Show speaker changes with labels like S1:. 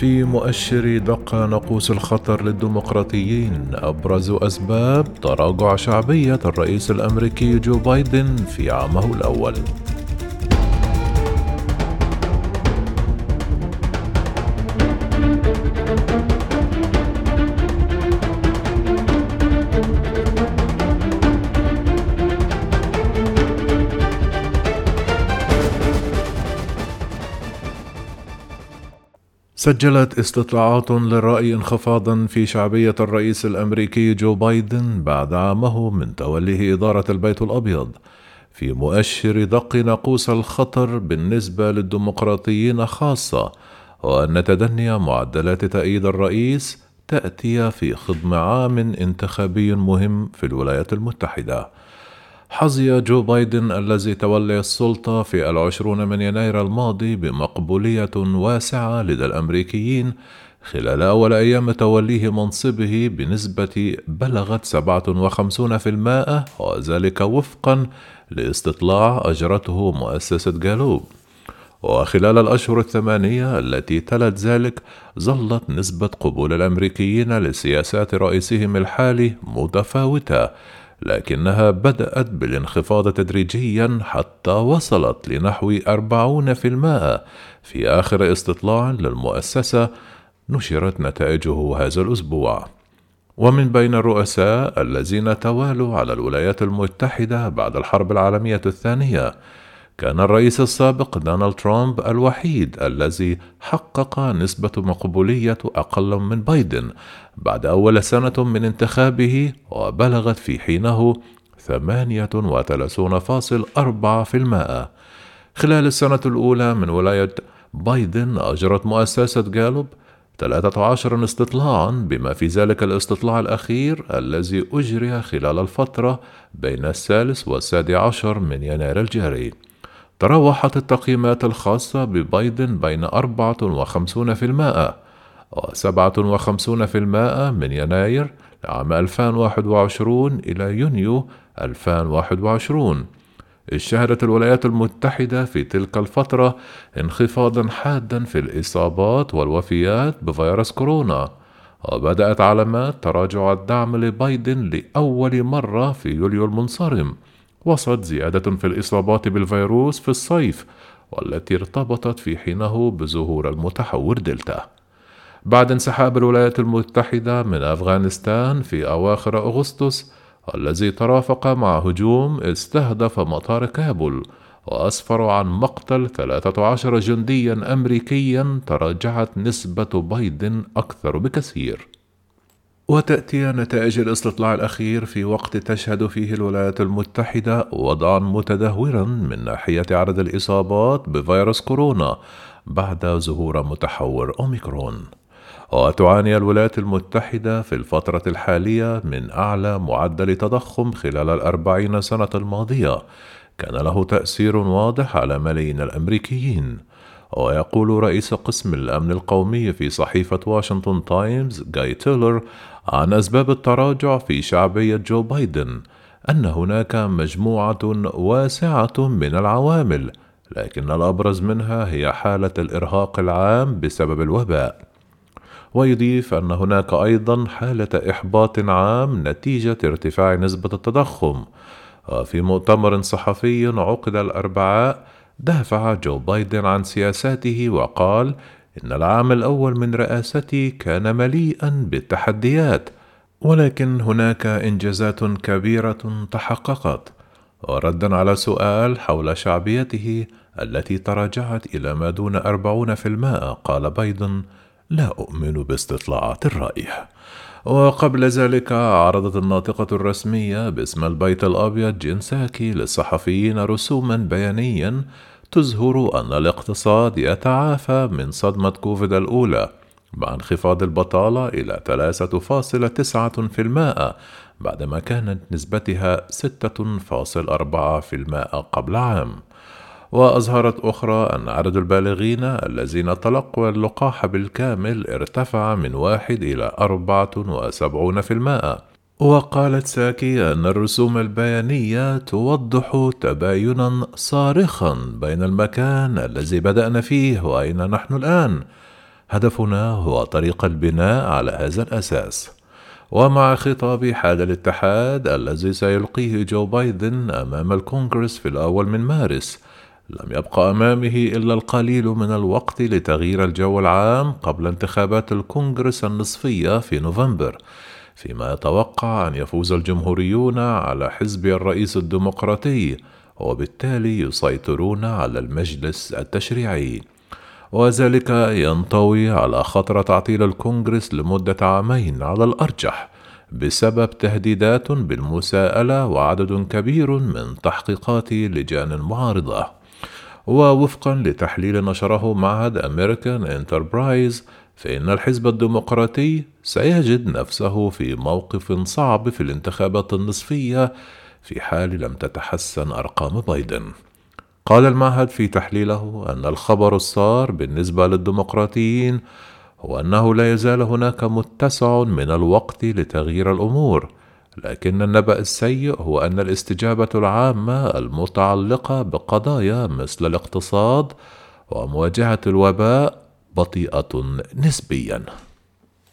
S1: في مؤشر دق ناقوس الخطر للديمقراطيين أبرز أسباب تراجع شعبية الرئيس الأمريكي جو بايدن في عامه الأول. سجلت استطلاعات للرأي انخفاضا في شعبية الرئيس الأمريكي جو بايدن بعد عامه من توليه إدارة البيت الأبيض. في مؤشر دق ناقوس الخطر بالنسبة للديمقراطيين خاصة وأن تدني معدلات تأييد الرئيس تأتي في خضم عام انتخابي مهم في الولايات المتحدة. حظي جو بايدن الذي تولى السلطة في العشرون من يناير الماضي بمقبولية واسعة لدى الأمريكيين خلال أول أيام توليه منصبه بنسبة بلغت 57% وذلك وفقا لاستطلاع أجرته مؤسسة جالوب. وخلال الأشهر الثمانية التي تلت ذلك ظلت نسبة قبول الأمريكيين لسياسات رئيسهم الحالي متفاوتة لكنها بدأت بالانخفاض تدريجيا حتى وصلت لنحو أربعون في المائة في آخر استطلاع للمؤسسة نشرت نتائجه هذا الأسبوع. ومن بين الرؤساء الذين توالوا على الولايات المتحدة بعد الحرب العالمية الثانية كان الرئيس السابق دونالد ترامب الوحيد الذي حقق نسبة مقبولية أقل من بايدن بعد أول سنة من انتخابه وبلغت في حينه 38.4% خلال السنة الأولى من ولاية بايدن أجرت مؤسسة جالوب 13 استطلاعا بما في ذلك الاستطلاع الأخير الذي أجري خلال الفترة بين الثالث والسادس عشر من يناير الجاري. تراوحت التقييمات الخاصة ببايدن بين 54% و 57% من يناير لعام 2021 إلى يونيو 2021 شهدت الولايات المتحدة في تلك الفترة انخفاضا حادا في الإصابات والوفيات بفيروس كورونا وبدأت علامات تراجع الدعم لبايدن لأول مرة في يوليو المنصرم. وصلت زيادة في الإصابات بالفيروس في الصيف والتي ارتبطت في حينه بظهور المتحور دلتا. بعد انسحاب الولايات المتحدة من أفغانستان في أواخر أغسطس الذي ترافق مع هجوم استهدف مطار كابول وأسفر عن مقتل 13 جنديا أمريكيا تراجعت نسبة بايدن أكثر بكثير. وتأتي نتائج الاستطلاع الأخير في وقت تشهد فيه الولايات المتحدة وضعا متدهورا من ناحية عدد الإصابات بفيروس كورونا بعد ظهور متحور أوميكرون. وتعاني الولايات المتحدة في الفترة الحالية من أعلى معدل تضخم خلال الأربعين سنة الماضية. كان له تأثير واضح على ملايين الأمريكيين. ويقول رئيس قسم الأمن القومي في صحيفة واشنطن تايمز جاي تيلر عن أسباب التراجع في شعبية جو بايدن أن هناك مجموعة واسعة من العوامل لكن الأبرز منها هي حالة الإرهاق العام بسبب الوباء. ويضيف أن هناك أيضا حالة إحباط عام نتيجة ارتفاع نسبة التضخم. وفي مؤتمر صحفي عقد الأربعاء دافع جو بايدن عن سياساته وقال إن العام الأول من رئاستي كان مليئا بالتحديات ولكن هناك إنجازات كبيرة تحققت. وردا على سؤال حول شعبيته التي تراجعت إلى ما دون أربعون في المائة قال بايدن لا أؤمن باستطلاعات الرأي وقبل ذلك عرضت الناطقة الرسمية باسم البيت الأبيض جين ساكي للصحفيين رسوما بيانيا تظهر أن الاقتصاد يتعافى من صدمة كوفيد الأولى مع انخفاض البطالة إلى 3.9% بعدما كانت نسبتها 6.4% قبل عام. وأظهرت أخرى أن عدد البالغين الذين تلقوا اللقاح بالكامل ارتفع من واحد إلى أربعة وسبعون في المائة وقالت ساكي أن الرسوم البيانية توضح تباينا صارخا بين المكان الذي بدأنا فيه وأين نحن الآن. هدفنا هو طريق البناء على هذا الأساس. ومع خطاب حال الاتحاد الذي سيلقيه جو بايدن أمام الكونغرس في الأول من مارس لم يبقى أمامه إلا القليل من الوقت لتغيير الجو العام قبل انتخابات الكونغرس النصفية في نوفمبر. فيما يتوقع أن يفوز الجمهوريون على حزب الرئيس الديمقراطي وبالتالي يسيطرون على المجلس التشريعي. وذلك ينطوي على خطر تعطيل الكونغرس لمدة عامين على الأرجح بسبب تهديدات بالمساءلة وعدد كبير من تحقيقات لجان معارضة. ووفقا لتحليل نشره معهد أمريكان إنتربرايز فإن الحزب الديمقراطي سيجد نفسه في موقف صعب في الانتخابات النصفية في حال لم تتحسن أرقام بايدن قال المعهد في تحليله أن الخبر السار بالنسبة للديمقراطيين هو أنه لا يزال هناك متسع من الوقت لتغيير الأمور لكن النبأ السيء هو أن الاستجابة العامة المتعلقة بقضايا مثل الاقتصاد ومواجهة الوباء بطيئة نسبيًا.